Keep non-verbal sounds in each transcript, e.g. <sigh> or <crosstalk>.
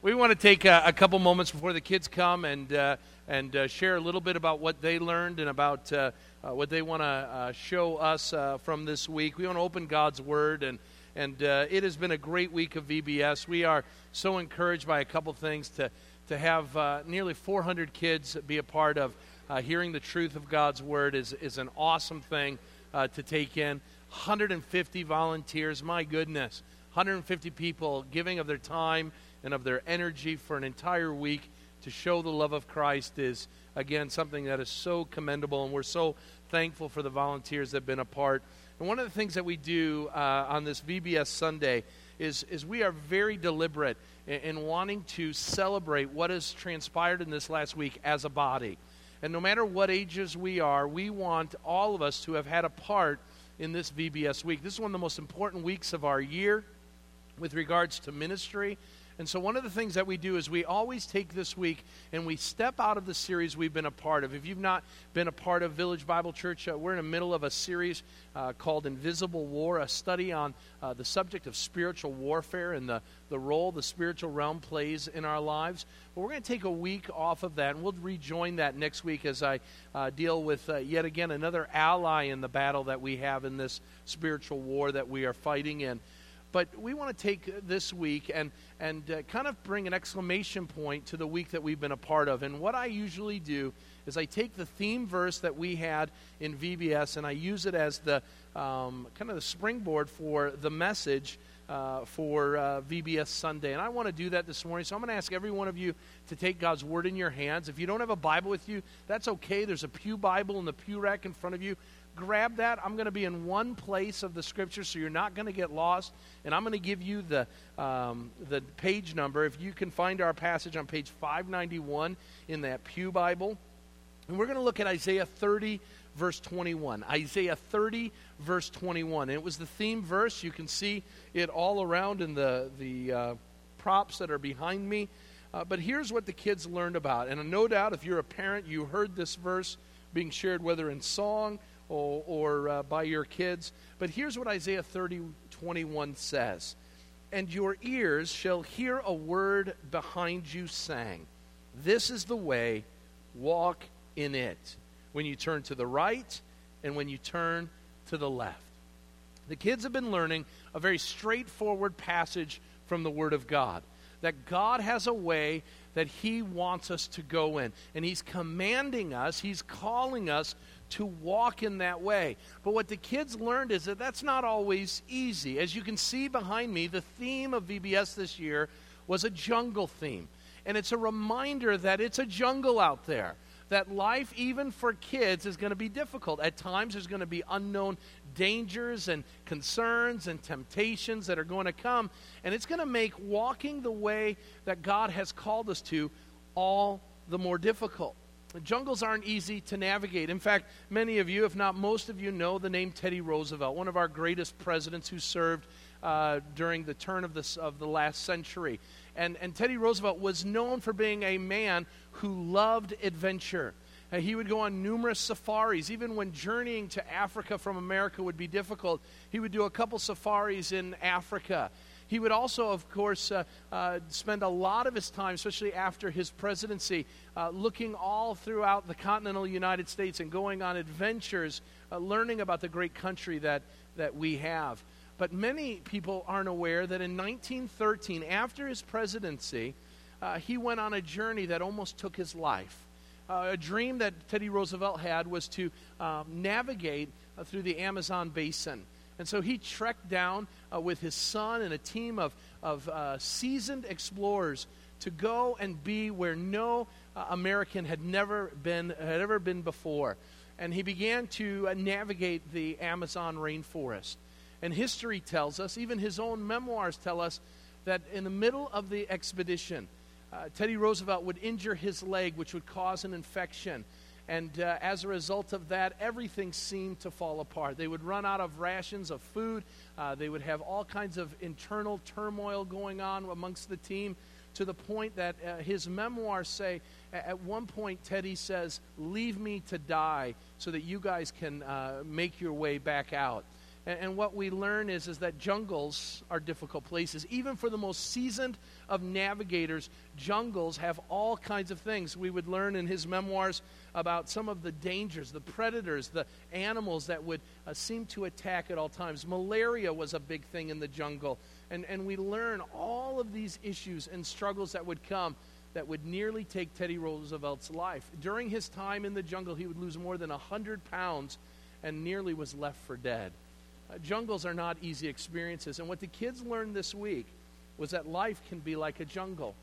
We want to take a, a, couple moments before the kids come and uh, and uh, share a little bit about what they learned and about uh, uh what they want to uh, show us uh, from this week. We want to open God's Word, and and it has been a great week of VBS. We are so encouraged by a couple things to to have nearly 400 kids be a part of hearing the truth of God's Word is is an awesome thing to take in. 150 volunteers, my goodness, 150 people giving of their time and of their energy for an entire week to show the love of Christ is, again, something that is so commendable, and we're so thankful for the volunteers that have been a part. And one of the things that we do uh, on this VBS Sunday is, is we are very deliberate in, in wanting to celebrate what has transpired in this last week as a body. And no matter what ages we are, we want all of us to have had a part in this VBS week. This is one of the most important weeks of our year with regards to ministry and so, one of the things that we do is we always take this week and we step out of the series we've been a part of. If you've not been a part of Village Bible Church, uh, we're in the middle of a series uh, called Invisible War, a study on uh, the subject of spiritual warfare and the, the role the spiritual realm plays in our lives. But we're going to take a week off of that, and we'll rejoin that next week as I uh, deal with uh, yet again another ally in the battle that we have in this spiritual war that we are fighting in. But we want to take this week and, and uh, kind of bring an exclamation point to the week that we've been a part of. And what I usually do is I take the theme verse that we had in VBS and I use it as the um, kind of the springboard for the message uh, for uh, VBS Sunday. And I want to do that this morning. So I'm going to ask every one of you to take God's Word in your hands. If you don't have a Bible with you, that's okay. There's a Pew Bible in the pew rack in front of you grab that. I'm going to be in one place of the scripture, so you're not going to get lost. And I'm going to give you the, um, the page number. If you can find our passage on page 591 in that Pew Bible. And we're going to look at Isaiah 30, verse 21. Isaiah 30, verse 21. And it was the theme verse. You can see it all around in the, the uh, props that are behind me. Uh, but here's what the kids learned about. And no doubt, if you're a parent, you heard this verse being shared, whether in song or, or uh, by your kids. But here's what Isaiah 30, 21 says And your ears shall hear a word behind you saying, This is the way, walk in it. When you turn to the right and when you turn to the left. The kids have been learning a very straightforward passage from the Word of God. That God has a way that He wants us to go in. And He's commanding us, He's calling us to walk in that way. But what the kids learned is that that's not always easy. As you can see behind me, the theme of VBS this year was a jungle theme. And it's a reminder that it's a jungle out there. That life, even for kids, is going to be difficult. At times, there's going to be unknown dangers and concerns and temptations that are going to come. And it's going to make walking the way that God has called us to all the more difficult. Jungles aren't easy to navigate. In fact, many of you, if not most of you, know the name Teddy Roosevelt, one of our greatest presidents who served uh, during the turn of, this, of the last century. And, and Teddy Roosevelt was known for being a man who loved adventure. Uh, he would go on numerous safaris. Even when journeying to Africa from America would be difficult, he would do a couple safaris in Africa. He would also, of course, uh, uh, spend a lot of his time, especially after his presidency, uh, looking all throughout the continental United States and going on adventures, uh, learning about the great country that, that we have. But many people aren't aware that in 1913, after his presidency, uh, he went on a journey that almost took his life. Uh, a dream that Teddy Roosevelt had was to um, navigate through the Amazon basin. And so he trekked down uh, with his son and a team of, of uh, seasoned explorers to go and be where no uh, American had never been, had ever been before. And he began to uh, navigate the Amazon rainforest. And history tells us, even his own memoirs tell us, that in the middle of the expedition, uh, Teddy Roosevelt would injure his leg, which would cause an infection. And uh, as a result of that, everything seemed to fall apart. They would run out of rations of food. Uh, they would have all kinds of internal turmoil going on amongst the team to the point that uh, his memoirs say at one point, Teddy says, Leave me to die so that you guys can uh, make your way back out. And, and what we learn is, is that jungles are difficult places. Even for the most seasoned of navigators, jungles have all kinds of things. We would learn in his memoirs about some of the dangers, the predators, the animals that would uh, seem to attack at all times. Malaria was a big thing in the jungle. And, and we learn all of these issues and struggles that would come that would nearly take Teddy Roosevelt's life. During his time in the jungle, he would lose more than 100 pounds and nearly was left for dead. Uh, jungles are not easy experiences. And what the kids learned this week was that life can be like a jungle,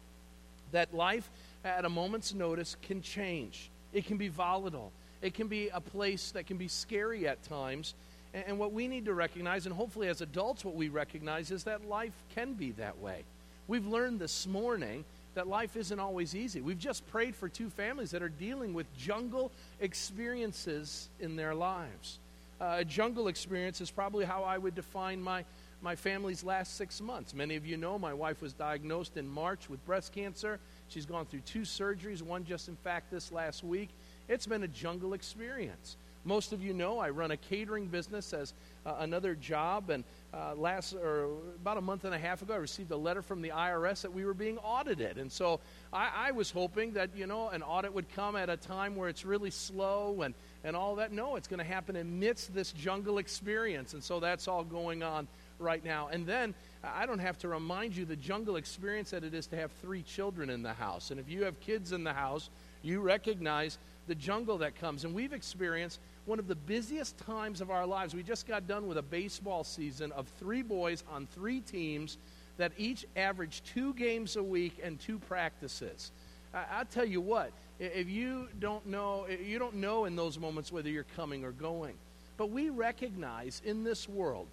that life at a moment's notice can change, it can be volatile, it can be a place that can be scary at times. And, and what we need to recognize, and hopefully as adults, what we recognize is that life can be that way. We've learned this morning that life isn't always easy. We've just prayed for two families that are dealing with jungle experiences in their lives. Uh, a jungle experience is probably how I would define my, my family's last six months. Many of you know my wife was diagnosed in March with breast cancer. She's gone through two surgeries, one just in fact this last week. It's been a jungle experience. Most of you know I run a catering business as uh, another job, and uh, last or about a month and a half ago, I received a letter from the IRS that we were being audited, and so I, I was hoping that you know an audit would come at a time where it's really slow and and all that. No, it's going to happen amidst this jungle experience, and so that's all going on right now. And then I don't have to remind you the jungle experience that it is to have three children in the house, and if you have kids in the house, you recognize the jungle that comes, and we've experienced one of the busiest times of our lives. We just got done with a baseball season of three boys on three teams that each averaged two games a week and two practices. I, will tell you what, if you don't know, you don't know in those moments whether you're coming or going. But we recognize in this world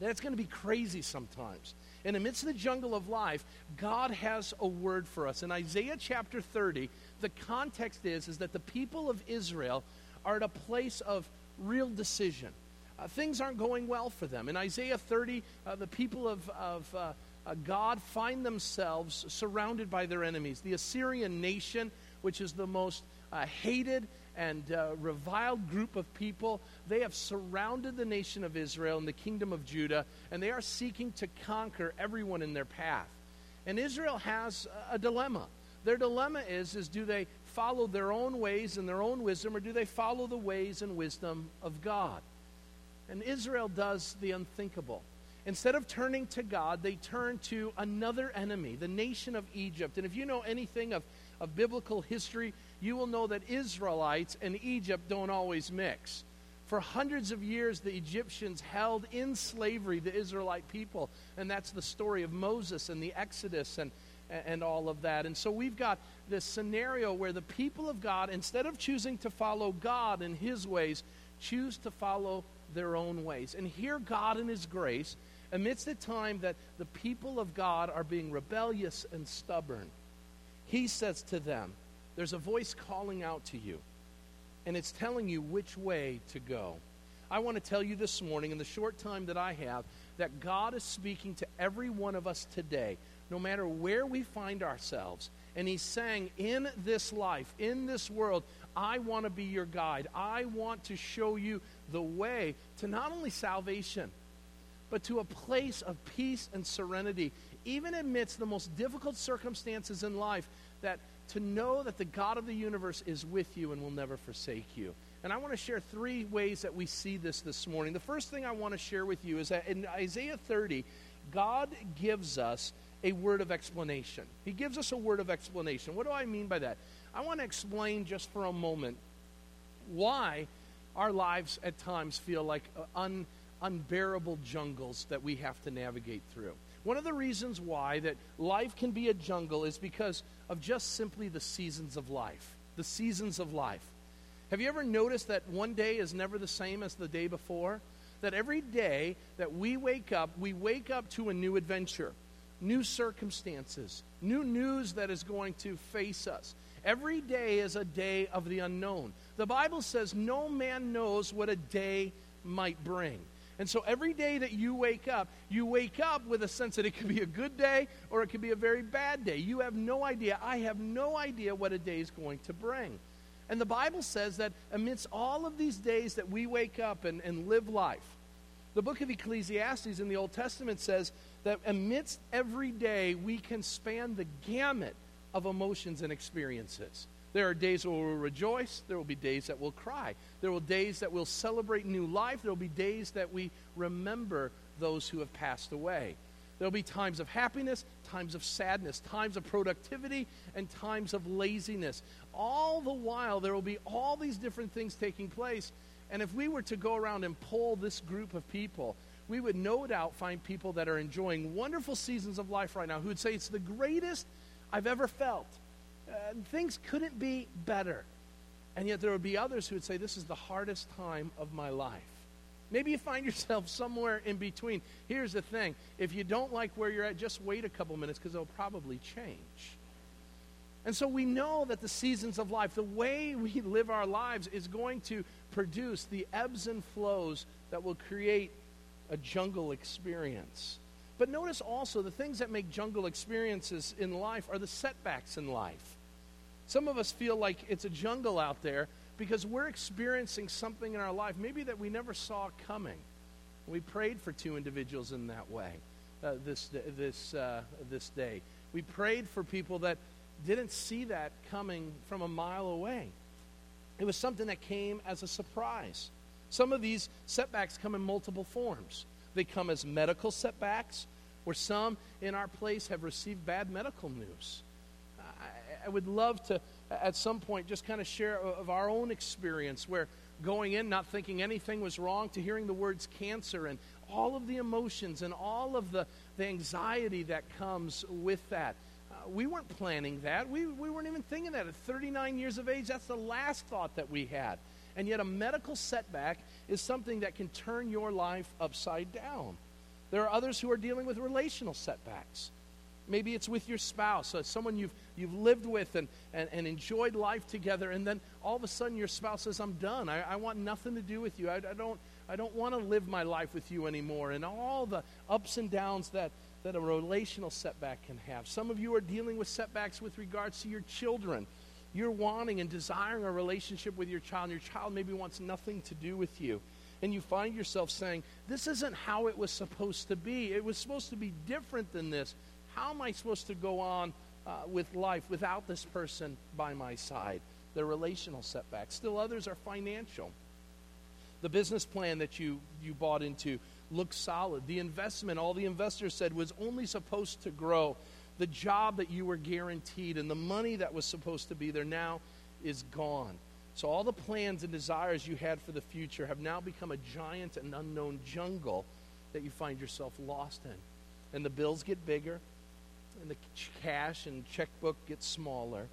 that it's going to be crazy sometimes. In the midst of the jungle of life, God has a word for us. In Isaiah chapter 30, the context is, is that the people of Israel are at a place of real decision. Uh, things aren't going well for them. In Isaiah 30, uh, the people of, of uh, uh, God find themselves surrounded by their enemies. The Assyrian nation, which is the most uh, hated and uh, reviled group of people, they have surrounded the nation of Israel and the kingdom of Judah, and they are seeking to conquer everyone in their path. And Israel has a dilemma. Their dilemma is, is do they follow their own ways and their own wisdom, or do they follow the ways and wisdom of God? And Israel does the unthinkable. Instead of turning to God, they turn to another enemy, the nation of Egypt. And if you know anything of, of biblical history, you will know that Israelites and Egypt don't always mix. For hundreds of years, the Egyptians held in slavery the Israelite people. And that's the story of Moses and the Exodus and, and all of that. And so we've got this scenario where the people of God, instead of choosing to follow God and His ways, choose to follow their own ways. And here, God in His grace, amidst the time that the people of God are being rebellious and stubborn, He says to them, There's a voice calling out to you, and it's telling you which way to go. I want to tell you this morning, in the short time that I have, that God is speaking to every one of us today no matter where we find ourselves. And he's saying, in this life, in this world, I want to be your guide. I want to show you the way to not only salvation, but to a place of peace and serenity, even amidst the most difficult circumstances in life, that to know that the God of the universe is with you and will never forsake you. And I want to share three ways that we see this this morning. The first thing I want to share with you is that in Isaiah 30, God gives us a word of explanation. He gives us a word of explanation. What do I mean by that? I want to explain just for a moment why our lives at times feel like uh, un, unbearable jungles that we have to navigate through. One of the reasons why that life can be a jungle is because of just simply the seasons of life. The seasons of life. Have you ever noticed that one day is never the same as the day before? That every day that we wake up, we wake up to a new adventure new circumstances, new news that is going to face us. Every day is a day of the unknown. The Bible says no man knows what a day might bring. And so every day that you wake up, you wake up with a sense that it could be a good day or it could be a very bad day. You have no idea. I have no idea what a day is going to bring. And the Bible says that amidst all of these days that we wake up and, and live life, The book of Ecclesiastes in the Old Testament says that amidst every day, we can span the gamut of emotions and experiences. There are days where we'll rejoice. There will be days that we'll cry. There will be days that we'll celebrate new life. There will be days that we remember those who have passed away. There'll be times of happiness, times of sadness, times of productivity, and times of laziness. All the while, there will be all these different things taking place. And if we were to go around and poll this group of people, we would no doubt find people that are enjoying wonderful seasons of life right now who would say it's the greatest I've ever felt. Uh, things couldn't be better. And yet there would be others who would say, This is the hardest time of my life. Maybe you find <laughs> yourself somewhere in between. Here's the thing if you don't like where you're at, just wait a couple minutes because it'll probably change. And so we know that the seasons of life, the way <laughs> we live our lives, is going to produce the ebbs and flows that will create a jungle experience. But notice also the things that make jungle experiences in life are the setbacks in life. Some of us feel like it's a jungle out there because we're experiencing something in our life maybe that we never saw coming. We prayed for two individuals in that way uh, this, this, uh, this day. We prayed for people that didn't see that coming from a mile away. It was something that came as a surprise. Some of these setbacks come in multiple forms. They come as medical setbacks, where some in our place have received bad medical news. I, would love to, at some point, just kind of share of our own experience where going in, not thinking anything was wrong, to hearing the words cancer and all of the emotions and all of the, the anxiety that comes with that uh, we weren't planning that. We, we weren't even thinking that. At 39 years of age, that's the last thought that we had. And yet, a medical setback is something that can turn your life upside down. There are others who are dealing with relational setbacks. Maybe it's with your spouse, so someone you've, you've lived with and, and, and enjoyed life together, and then all of a sudden your spouse says, I'm done. I, I want nothing to do with you. I, I don't, I don't want to live my life with you anymore. And all the ups and downs that, that a relational setback can have. Some of you are dealing with setbacks with regards to your children. You're wanting and desiring a relationship with your child, and your child maybe wants nothing to do with you. And you find yourself saying, This isn't how it was supposed to be. It was supposed to be different than this. How am I supposed to go on uh, with life without this person by my side? They're relational setbacks. Still, others are financial. The business plan that you, you bought into looked solid. The investment, all the investors said, was only supposed to grow. The job that you were guaranteed and the money that was supposed to be there now is gone. So all the plans and desires you had for the future have now become a giant and unknown jungle that you find yourself lost in. And the bills get bigger, and the cash and checkbook gets smaller.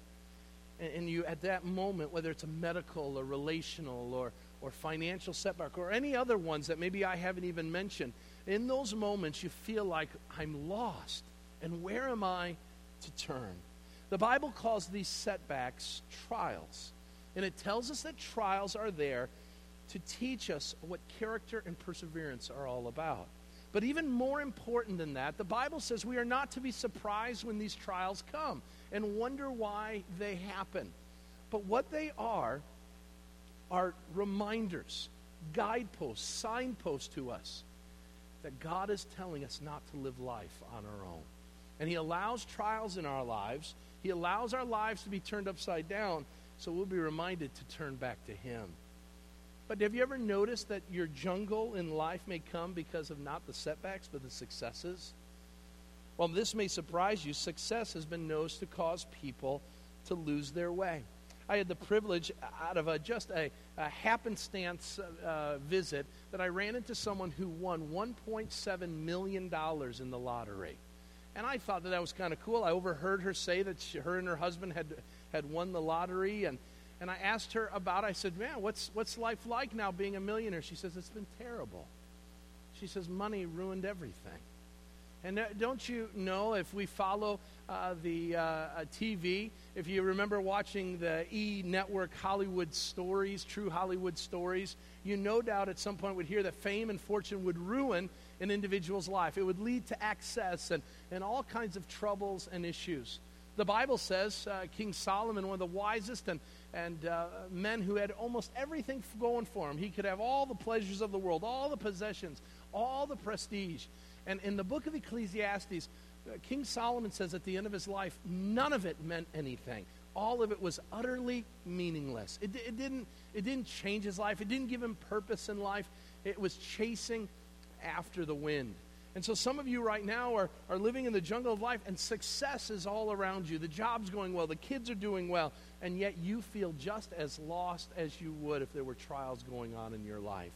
And, and you, at that moment, whether it's a medical or relational or or financial setback or any other ones that maybe I haven't even mentioned, in those moments you feel like I'm lost. And where am I to turn? The Bible calls these setbacks trials. And it tells us that trials are there to teach us what character and perseverance are all about. But even more important than that, the Bible says we are not to be surprised when these trials come and wonder why they happen. But what they are are reminders, guideposts, signposts to us that God is telling us not to live life on our own. And He allows trials in our lives, He allows our lives to be turned upside down, so we'll be reminded to turn back to Him. But have you ever noticed that your jungle in life may come because of not the setbacks, but the successes? Well, this may surprise you. Success has been known to cause people to lose their way. I had the privilege, out of a, just a, a happenstance uh, visit, that I ran into someone who won $1.7 million in the lottery. And I thought that that was kind of cool. I overheard her say that she, her and her husband had, had won the lottery. And, and I asked her about. I said, Man, what's, what's life like now being a millionaire? She says, It's been terrible. She says, Money ruined everything. And uh, don't you know if we follow uh, the uh, uh TV, if you remember watching the E Network Hollywood stories, true Hollywood stories, you no doubt at some point would hear that fame and fortune would ruin an individual's life. It would lead to access and, and all kinds of troubles and issues. The Bible says uh, King Solomon, one of the wisest and, and uh, men who had almost everything going for him, he could have all the pleasures of the world, all the possessions, all the prestige. And in the book of Ecclesiastes, uh, King Solomon says at the end of his life, none of it meant anything. All of it was utterly meaningless. It, it, didn't, it didn't change his life, it didn't give him purpose in life. It was chasing after the wind. And so some of you right now are, are living in the jungle of life, and success is all around you. The job's going well, the kids are doing well, and yet you feel just as lost as you would if there were trials going on in your life.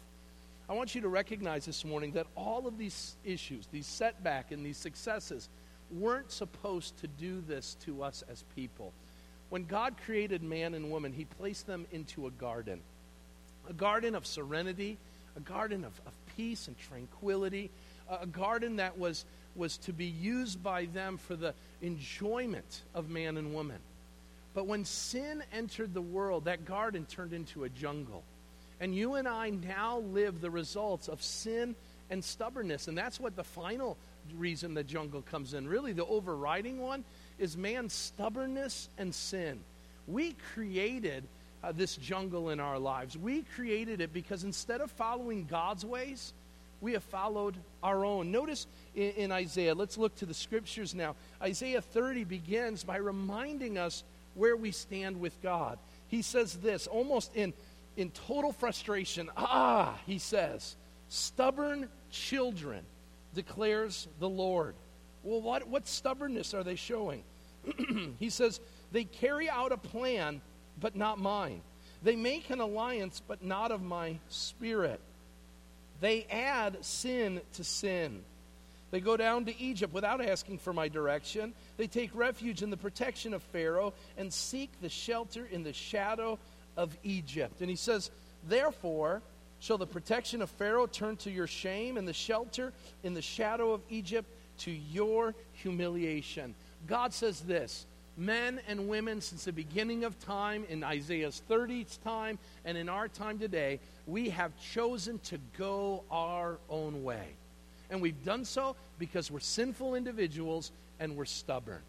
I want you to recognize this morning that all of these issues, these setbacks and these successes, weren't supposed to do this to us as people. When God created man and woman, He placed them into a garden a garden of serenity, a garden of, of peace and tranquility, a garden that was, was to be used by them for the enjoyment of man and woman. But when sin entered the world, that garden turned into a jungle. And you and I now live the results of sin and stubbornness. And that's what the final reason the jungle comes in. Really, the overriding one is man's stubbornness and sin. We created uh, this jungle in our lives. We created it because instead of following God's ways, we have followed our own. Notice in, in, Isaiah, let's look to the scriptures now. Isaiah 30 begins by reminding us where we stand with God. He says this almost in in total frustration. Ah, he says, stubborn children, declares the Lord. Well, what, what stubbornness are they showing? <clears throat> he says, they carry out a plan, but not mine. They make an alliance, but not of my spirit. They add sin to sin. They go down to Egypt without asking for my direction. They take refuge in the protection of Pharaoh and seek the shelter in the shadow of Egypt. And he says, Therefore, shall the protection of Pharaoh turn to your shame, and the shelter in the shadow of Egypt to your humiliation. God says this men and women since the beginning of time, in Isaiah's 30th time, and in our time today, we have chosen to go our own way. And we've done so because we're sinful individuals and we're stubborn.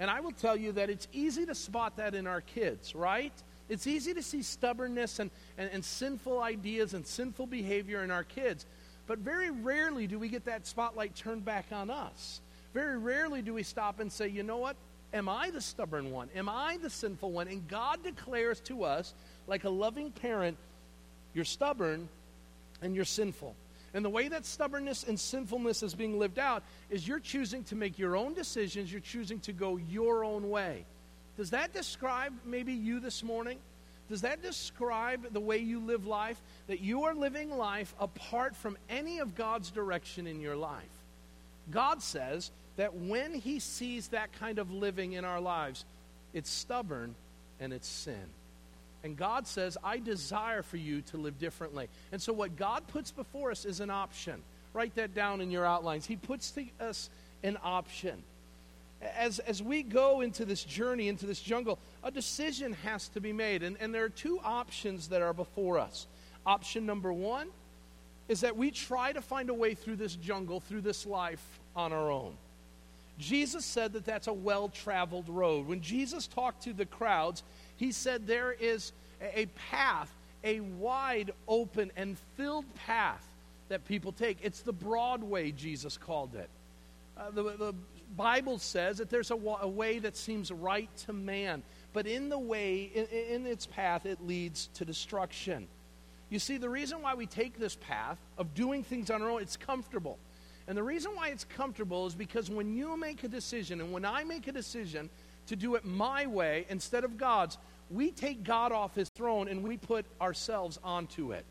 And I will tell you that it's easy to spot that in our kids, right? It's easy to see stubbornness and, and, and, sinful ideas and sinful behavior in our kids, but very rarely do we get that spotlight turned back on us. Very rarely do we stop and say, you know what? Am I the stubborn one? Am I the sinful one? And God declares to us, like a loving parent, you're stubborn and you're sinful. And the way that stubbornness and sinfulness is being lived out is you're choosing to make your own decisions, you're choosing to go your own way. Does that describe maybe you this morning? Does that describe the way you live life? That you are living life apart from any of God's direction in your life. God says that when He sees that kind of living in our lives, it's stubborn and it's sin. And God says, I desire for you to live differently. And so, what God puts before us is an option. Write that down in your outlines. He puts to us an option as, as we go into this journey, into this jungle, a decision has to be made. And, and there are two options that are before us. Option number one is that we try to find a way through this jungle, through this life on our own. Jesus said that that's a well traveled road. When Jesus talked to the crowds, he said there is a path, a wide open and filled path that people take. It's the broad way, Jesus called it. Uh, the, the Bible says that there's a, a, way that seems right to man, but in the way, in, in its path, it leads to destruction. You see, the reason why we take this path of doing things on our own, it's comfortable. And the reason why it's comfortable is because when you make a decision, and when I make a decision to do it my way instead of God's, we take God off his throne and we put ourselves onto it.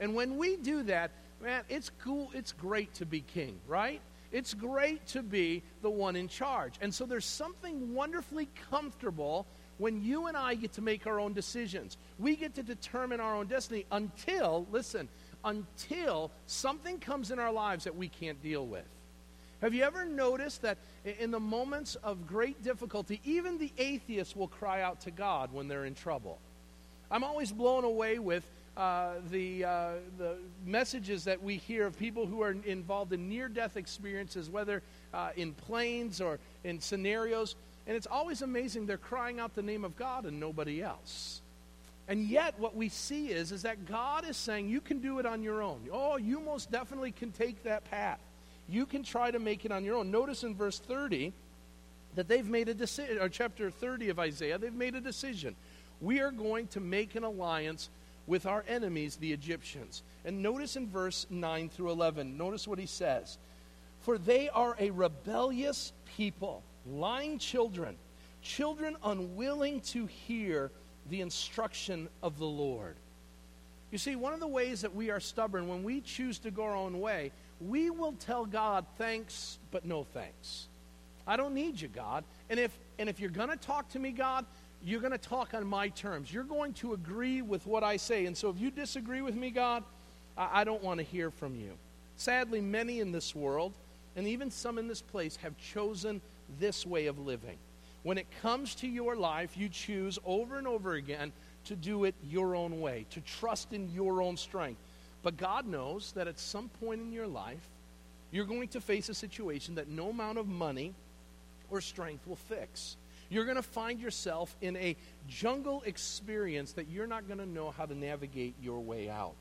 And when we do that, man, it's cool, it's great to be king, right? It's great to be the one in charge. And so there's something wonderfully comfortable when you and I get to make our own decisions. We get to determine our own destiny until, listen, until something comes in our lives that we can't deal with. Have you ever noticed that in the moments of great difficulty, even the atheists will cry out to God when they're in trouble? I'm always blown away with uh, the, uh, the messages that we hear of people who are involved in near death experiences, whether uh, in planes or in scenarios. And it's always amazing they're crying out the name of God and nobody else. And yet, what we see is, is that God is saying, you can do it on your own. Oh, you most definitely can take that path. You can try to make it on your own. Notice in verse 30 that they've made a decision, or chapter 30 of Isaiah, they've made a decision. We are going to make an alliance with our enemies, the Egyptians. And notice in verse 9 through 11, notice what he says. For they are a rebellious people, lying children, children unwilling to hear the instruction of the Lord. You see, one of the ways that we are stubborn, when we choose to go our own way, we will tell God thanks, but no thanks. I don't need you, God. And if, and if you're going to talk to me, God, you're going to talk on my terms. You're going to agree with what I say. And so if you disagree with me, God, I, I don't want to hear from you. Sadly, many in this world, and even some in this place, have chosen this way of living. When it comes to your life, you choose over and over again to do it your own way, to trust in your own strength. But God knows that at some point in your life, you're going to face a situation that no amount of money or strength will fix. You're going to find yourself in a jungle experience that you're not going to know how to navigate your way out.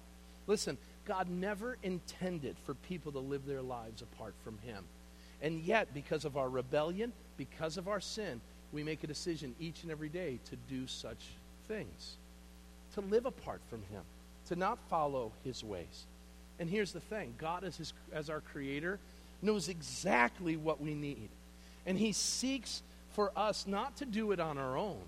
Listen, God never intended for people to live their lives apart from Him. And yet, because of our rebellion, because of our sin, we make a decision each and every day to do such things, to live apart from Him, to not follow His ways. And here's the thing God, as, his, as our Creator, knows exactly what we need. And He seeks for us not to do it on our own,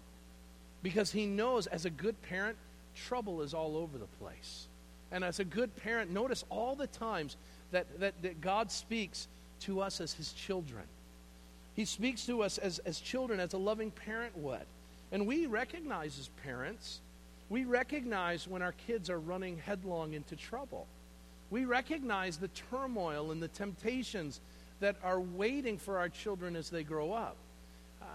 because He knows, as a good parent, trouble is all over the place. And as a good parent, notice all the times that, that, that God speaks to us as His children. He speaks to us as, as children, as a loving parent would. And we recognize as parents, we recognize when our kids are running headlong into trouble. We recognize the turmoil and the temptations that are waiting for our children as they grow up. Uh,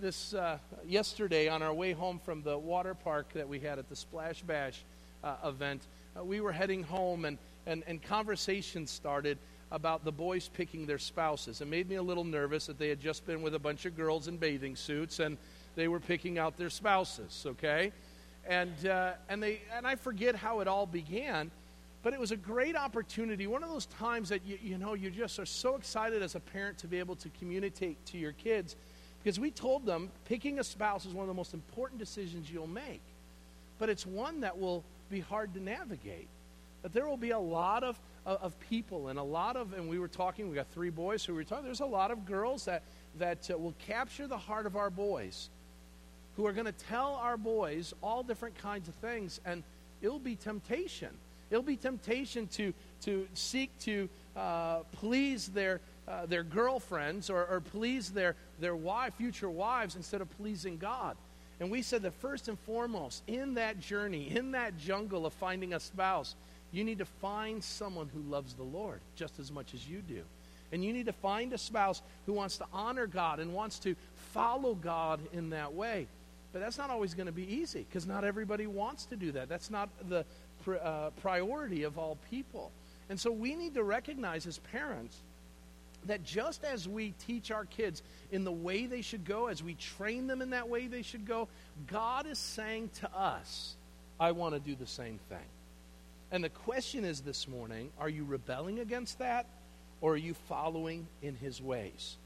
this uh, yesterday, on our way home from the water park that we had at the Splash Bash uh, event, uh, we were heading home and, and, and conversations started about the boys picking their spouses. It made me a little nervous that they had just been with a bunch of girls in bathing suits and they were picking out their spouses, okay? And, uh, and, they, and I forget how it all began, but it was a great opportunity. One of those times that you, you know, you just are so excited as a parent to be able to communicate to your kids because we told them picking a spouse is one of the most important decisions you'll make. But it's one that will be hard to navigate. That there will be a lot of of, of people and a lot of, and we were talking, we got three boys who we were talking, there's a lot of girls that, that uh, will capture the heart of our boys who are going to tell our boys all different kinds of things, and it'll be temptation. It'll be temptation to, to seek to uh, please their, uh, their girlfriends or, or please their, their wife, future wives instead of pleasing God. And we said that first and foremost, in that journey, in that jungle of finding a spouse, you need to find someone who loves the Lord just as much as you do. And you need to find a spouse who wants to honor God and wants to follow God in that way. But that's not always going to be easy because not everybody wants to do that. That's not the uh, priority of all people. And so we need to recognize as parents that just as we teach our kids in the way they should go, as we train them in that way they should go, God is saying to us, I want to do the same thing. And the question is this morning are you rebelling against that or are you following in his ways?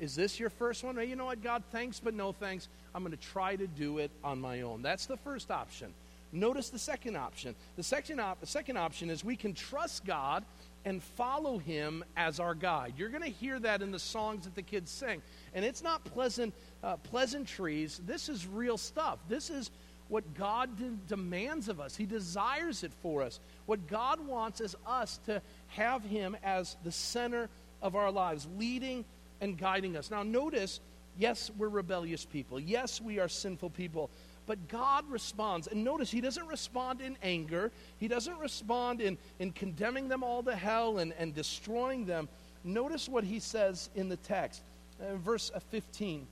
Is this your first one? Hey, you know what, God, thanks, but no thanks. I'm going to try to do it on my own. That's the first option. Notice the second option. The second, op- the second option is we can trust God and follow him as our guide. You're going to hear that in the songs that the kids sing. And it's not pleasant uh, pleasantries. This is real stuff. This is what God de- demands of us. He desires it for us. What God wants is us to have Him as the center of our lives, leading and guiding us. Now, notice, yes, we're rebellious people. Yes, we are sinful people. But God responds. And notice, He doesn't respond in anger, He doesn't respond in, in condemning them all to hell and, and destroying them. Notice what He says in the text, uh, verse 15.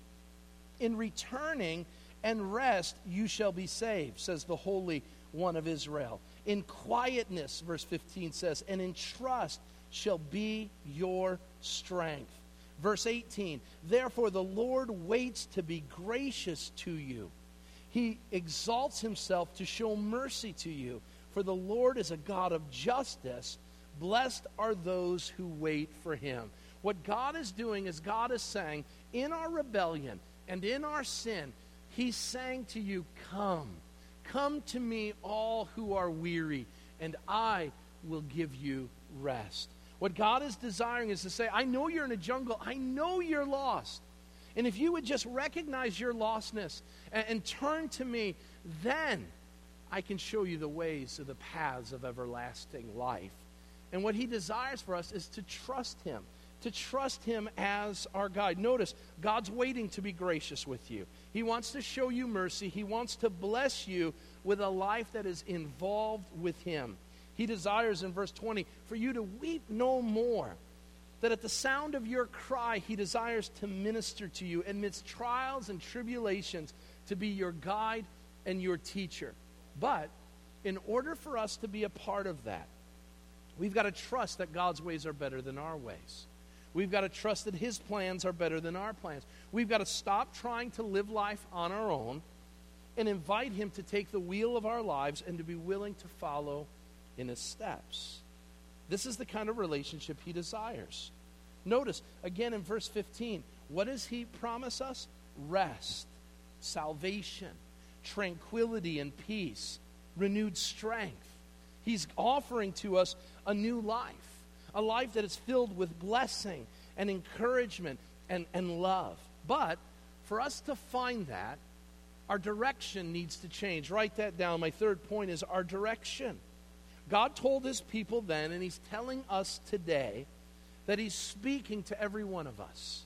In returning, and rest you shall be saved, says the Holy One of Israel. In quietness, verse 15 says, and in trust shall be your strength. Verse 18 Therefore, the Lord waits to be gracious to you. He exalts himself to show mercy to you. For the Lord is a God of justice. Blessed are those who wait for him. What God is doing is God is saying, in our rebellion and in our sin, He's saying to you, Come, come to me, all who are weary, and I will give you rest. What God is desiring is to say, I know you're in a jungle. I know you're lost. And if you would just recognize your lostness and, and, turn to me, then I can show you the ways of the paths of everlasting life. And what He desires for us is to trust Him, to trust Him as our guide. Notice, God's waiting to be gracious with you. He wants to show you mercy, He wants to bless you with a life that is involved with Him. He desires in verse 20 for you to weep no more. That at the sound of your cry, he desires to minister to you amidst trials and tribulations to be your guide and your teacher. But in order for us to be a part of that, we've got to trust that God's ways are better than our ways. We've got to trust that His plans are better than our plans. We've got to stop trying to live life on our own and invite Him to take the wheel of our lives and to be willing to follow in his steps. This is the kind of relationship he desires. Notice, again in verse 15, what does he promise us? Rest, salvation, tranquility, and peace, renewed strength. He's offering to us a new life, a life that is filled with blessing and encouragement and, and love. But for us to find that, our direction needs to change. Write that down. My third point is our direction. God told his people then, and he's telling us today, that he's speaking to every one of us.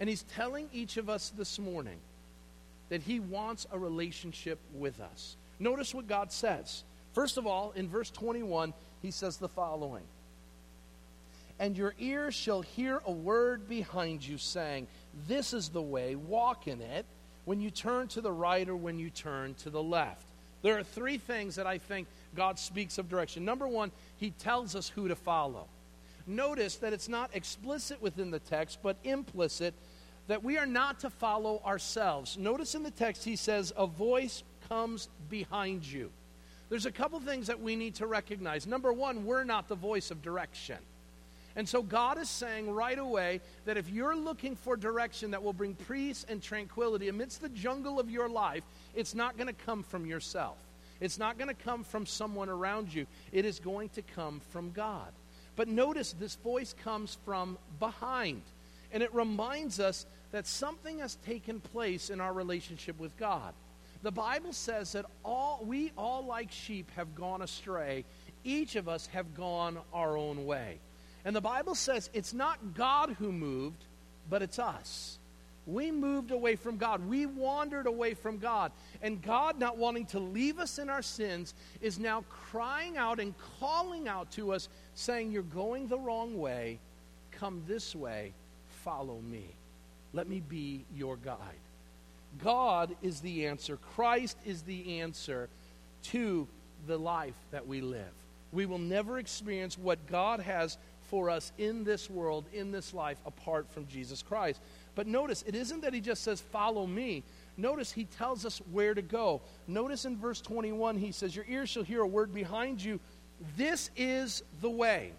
And he's telling each of us this morning that he wants a relationship with us. Notice what God says. First of all, in verse 21, he says the following And your ears shall hear a word behind you saying, This is the way, walk in it, when you turn to the right or when you turn to the left. There are three things that I think God speaks of direction. Number one, He tells us who to follow. Notice that it's not explicit within the text, but implicit that we are not to follow ourselves. Notice in the text, He says, A voice comes behind you. There's a couple things that we need to recognize. Number one, we're not the voice of direction. And so God is saying right away that if you're looking for direction that will bring peace and tranquility amidst the jungle of your life, it's not going to come from yourself. It's not going to come from someone around you. It is going to come from God. But notice this voice comes from behind. And it reminds us that something has taken place in our relationship with God. The Bible says that all we all like sheep have gone astray. Each of us have gone our own way. And the Bible says it's not God who moved, but it's us. We moved away from God. We wandered away from God. And God, not wanting to leave us in our sins, is now crying out and calling out to us, saying, You're going the wrong way. Come this way. Follow me. Let me be your guide. God is the answer. Christ is the answer to the life that we live. We will never experience what God has for us in this world, in this life, apart from Jesus Christ. But notice, it isn't that he just says, Follow me. Notice he tells us where to go. Notice in verse 21, he says, Your ears shall hear a word behind you. This is the way.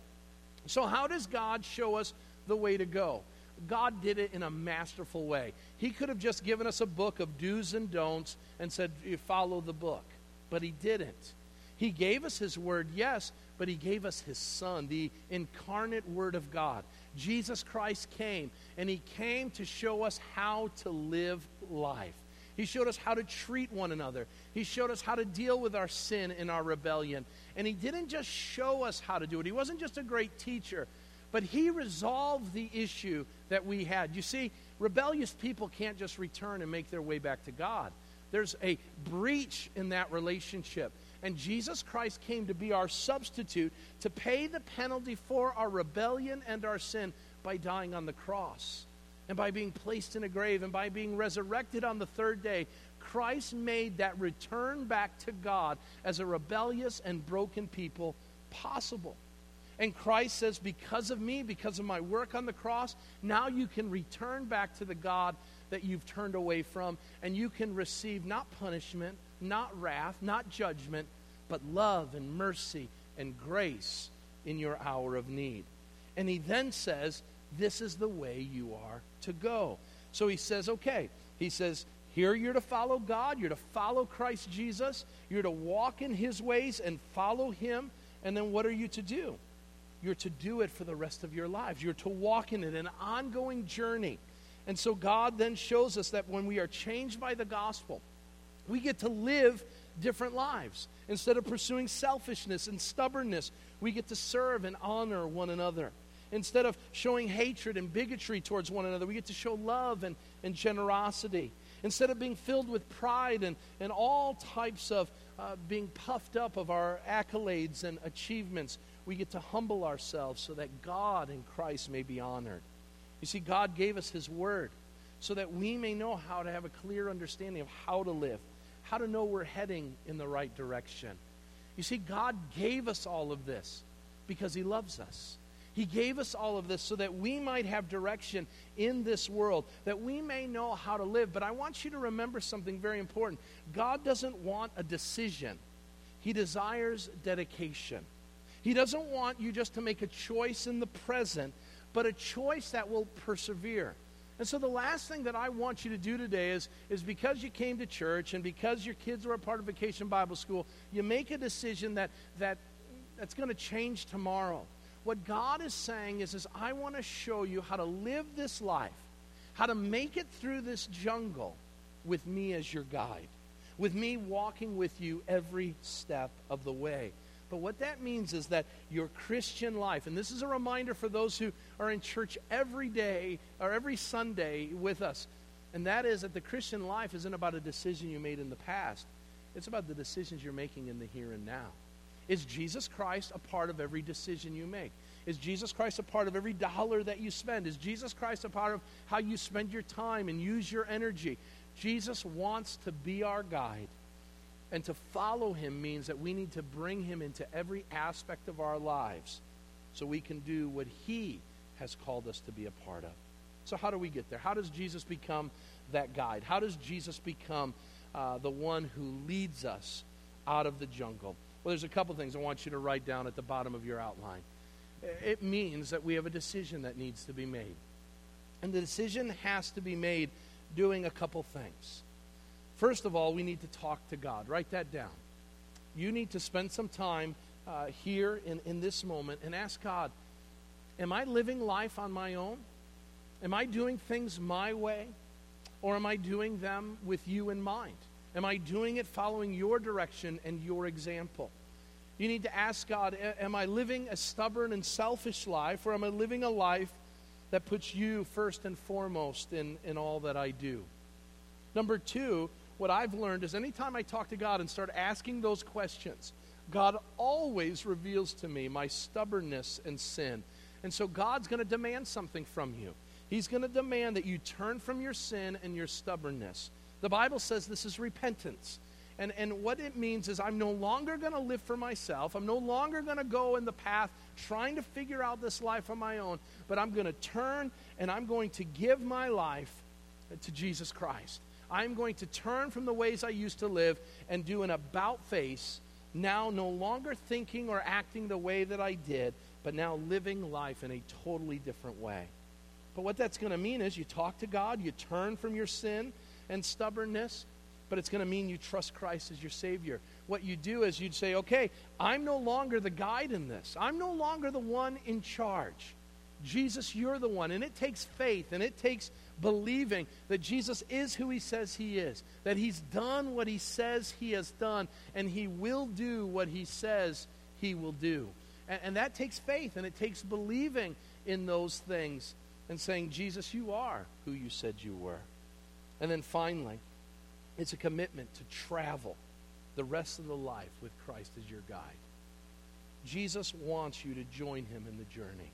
So, how does God show us the way to go? God did it in a masterful way. He could have just given us a book of do's and don'ts and said, You follow the book. But he didn't. He gave us his word, yes, but he gave us his son, the incarnate word of God. Jesus Christ came, and he came to show us how to live life. He showed us how to treat one another. He showed us how to deal with our sin and our rebellion. And he didn't just show us how to do it, he wasn't just a great teacher, but he resolved the issue that we had. You see, rebellious people can't just return and make their way back to God. There's a breach in that relationship. And Jesus Christ came to be our substitute to pay the penalty for our rebellion and our sin by dying on the cross and by being placed in a grave and by being resurrected on the third day. Christ made that return back to God as a rebellious and broken people possible. And Christ says, because of me, because of my work on the cross, now you can return back to the God that you've turned away from, and you can receive not punishment, not wrath, not judgment, but love and mercy and grace in your hour of need. And he then says, This is the way you are to go. So he says, Okay, he says, here you're to follow God, you're to follow Christ Jesus, you're to walk in his ways and follow him. And then what are you to do? You're to do it for the rest of your lives. You're to walk in it, an ongoing journey. And so God then shows us that when we are changed by the gospel, we get to live different lives. Instead of pursuing selfishness and stubbornness, we get to serve and honor one another. Instead of showing hatred and bigotry towards one another, we get to show love and, and generosity. Instead of being filled with pride and, and all types of uh, being puffed up of our accolades and achievements, we get to humble ourselves so that God and Christ may be honored. You see, God gave us His Word so that we may know how to have a clear understanding of how to live, how to know we're heading in the right direction. You see, God gave us all of this because He loves us. He gave us all of this so that we might have direction in this world, that we may know how to live. But I want you to remember something very important God doesn't want a decision, He desires dedication. He doesn't want you just to make a choice in the present, but a choice that will persevere. And so the last thing that I want you to do today is, is because you came to church and because your kids were a part of Vacation Bible School, you make a decision that, that that's going to change tomorrow. What God is saying is, is I want to show you how to live this life, how to make it through this jungle with me as your guide, with me walking with you every step of the way. But what that means is that your Christian life, and this is a reminder for those who are in church every day or every Sunday with us, and that is that the Christian life isn't about a decision you made in the past, it's about the decisions you're making in the here and now. Is Jesus Christ a part of every decision you make? Is Jesus Christ a part of every dollar that you spend? Is Jesus Christ a part of how you spend your time and use your energy? Jesus wants to be our guide. And to follow him means that we need to bring him into every aspect of our lives so we can do what he has called us to be a part of. So, how do we get there? How does Jesus become that guide? How does Jesus become uh, the one who leads us out of the jungle? Well, there's a couple things I want you to write down at the bottom of your outline. It means that we have a decision that needs to be made. And the decision has to be made doing a couple things. First of all, we need to talk to God. Write that down. You need to spend some time uh, here in, in this moment and ask God, Am I living life on my own? Am I doing things my way? Or am I doing them with you in mind? Am I doing it following your direction and your example? You need to ask God, Am I living a stubborn and selfish life, or am I living a life that puts you first and foremost in, in all that I do? Number two, what I've learned is anytime I talk to God and start asking those questions, God always reveals to me my stubbornness and sin. And so God's going to demand something from you. He's going to demand that you turn from your sin and your stubbornness. The Bible says this is repentance. And, and what it means is I'm no longer going to live for myself. I'm no longer going to go in the path trying to figure out this life on my own, but I'm going to turn and I'm going to give my life to Jesus Christ. I'm going to turn from the ways I used to live and do an about face, now no longer thinking or acting the way that I did, but now living life in a totally different way. But what that's going to mean is you talk to God, you turn from your sin and stubbornness, but it's going to mean you trust Christ as your Savior. What you do is you'd say, okay, I'm no longer the guide in this, I'm no longer the one in charge. Jesus, you're the one. And it takes faith and it takes believing that Jesus is who he says he is, that he's done what he says he has done, and he will do what he says he will do. And, and that takes faith and it takes believing in those things and saying, Jesus, you are who you said you were. And then finally, it's a commitment to travel the rest of the life with Christ as your guide. Jesus wants you to join him in the journey.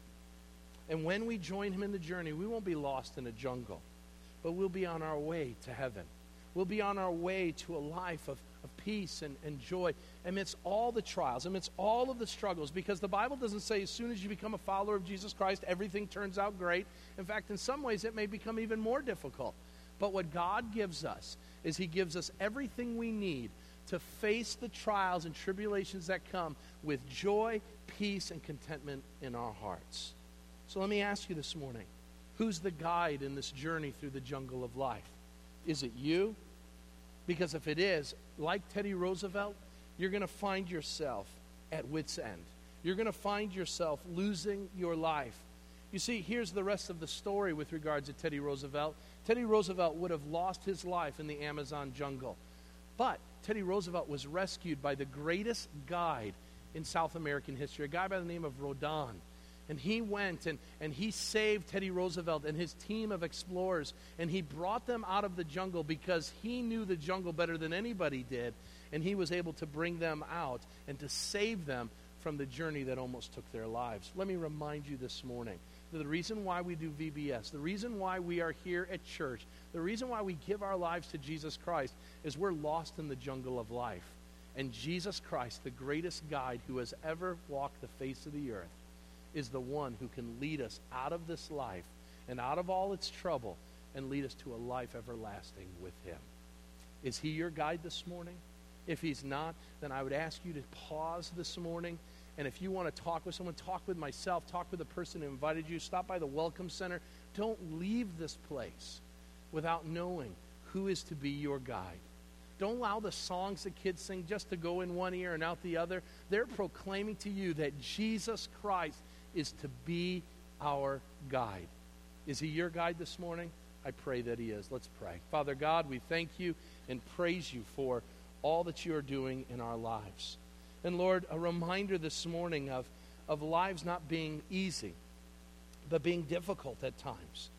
And when we join him in the journey, we won't be lost in a jungle, but we'll be on our way to heaven. We'll be on our way to a life of, of peace and, and joy amidst all the trials, amidst all of the struggles, because the Bible doesn't say as soon as you become a follower of Jesus Christ, everything turns out great. In fact, in some ways, it may become even more difficult. But what God gives us is He gives us everything we need to face the trials and tribulations that come with joy, peace, and contentment in our hearts. So let me ask you this morning who's the guide in this journey through the jungle of life? Is it you? Because if it is, like Teddy Roosevelt, you're going to find yourself at wits' end. You're going to find yourself losing your life. You see, here's the rest of the story with regards to Teddy Roosevelt. Teddy Roosevelt would have lost his life in the Amazon jungle. But Teddy Roosevelt was rescued by the greatest guide in South American history, a guy by the name of Rondon. And he went and, and he saved Teddy Roosevelt and his team of explorers. And he brought them out of the jungle because he knew the jungle better than anybody did. And he was able to bring them out and to save them from the journey that almost took their lives. Let me remind you this morning that the reason why we do VBS, the reason why we are here at church, the reason why we give our lives to Jesus Christ is we're lost in the jungle of life. And Jesus Christ, the greatest guide who has ever walked the face of the earth, is the one who can lead us out of this life and out of all its trouble and lead us to a life everlasting with Him. Is He your guide this morning? If He's not, then I would ask you to pause this morning. And if you want to talk with someone, talk with myself, talk with the person who invited you, stop by the Welcome Center. Don't leave this place without knowing who is to be your guide. Don't allow the songs the kids sing just to go in one ear and out the other. They're proclaiming to you that Jesus Christ is to be our guide. Is he your guide this morning? I pray that he is. Let's pray. Father God, we thank you and praise you for all that you are doing in our lives. And Lord, a reminder this morning of, of lives not being easy, but being difficult at times.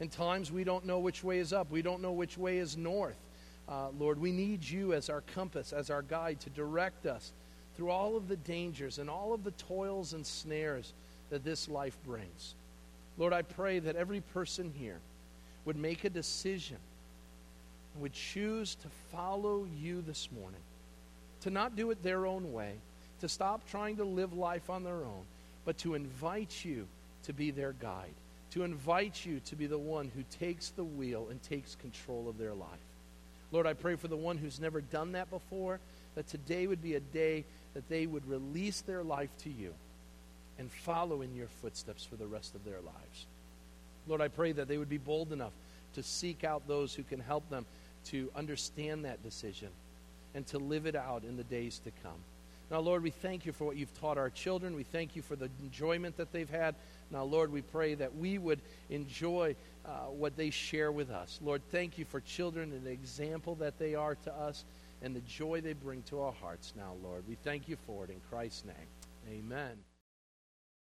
In times we don't know which way is up, we don't know which way is north. Uh, Lord, we need you as our compass, as our guide to direct us through all of the dangers and all of the toils and snares that this life brings. Lord, I pray that every person here would make a decision, would choose to follow you this morning, to not do it their own way, to stop trying to live life on their own, but to invite you to be their guide, to invite you to be the one who takes the wheel and takes control of their life. Lord, I pray for the one who's never done that before, that today would be a day that they would release their life to you and follow in your footsteps for the rest of their lives. Lord, I pray that they would be bold enough to seek out those who can help them to understand that decision and to live it out in the days to come. Now, Lord, we thank you for what you've taught our children. We thank you for the enjoyment that they've had. Now, Lord, we pray that we would enjoy uh, what they share with us. Lord, thank you for children and the example that they are to us and the joy they bring to our hearts now, Lord. We thank you for it in Christ's name. Amen.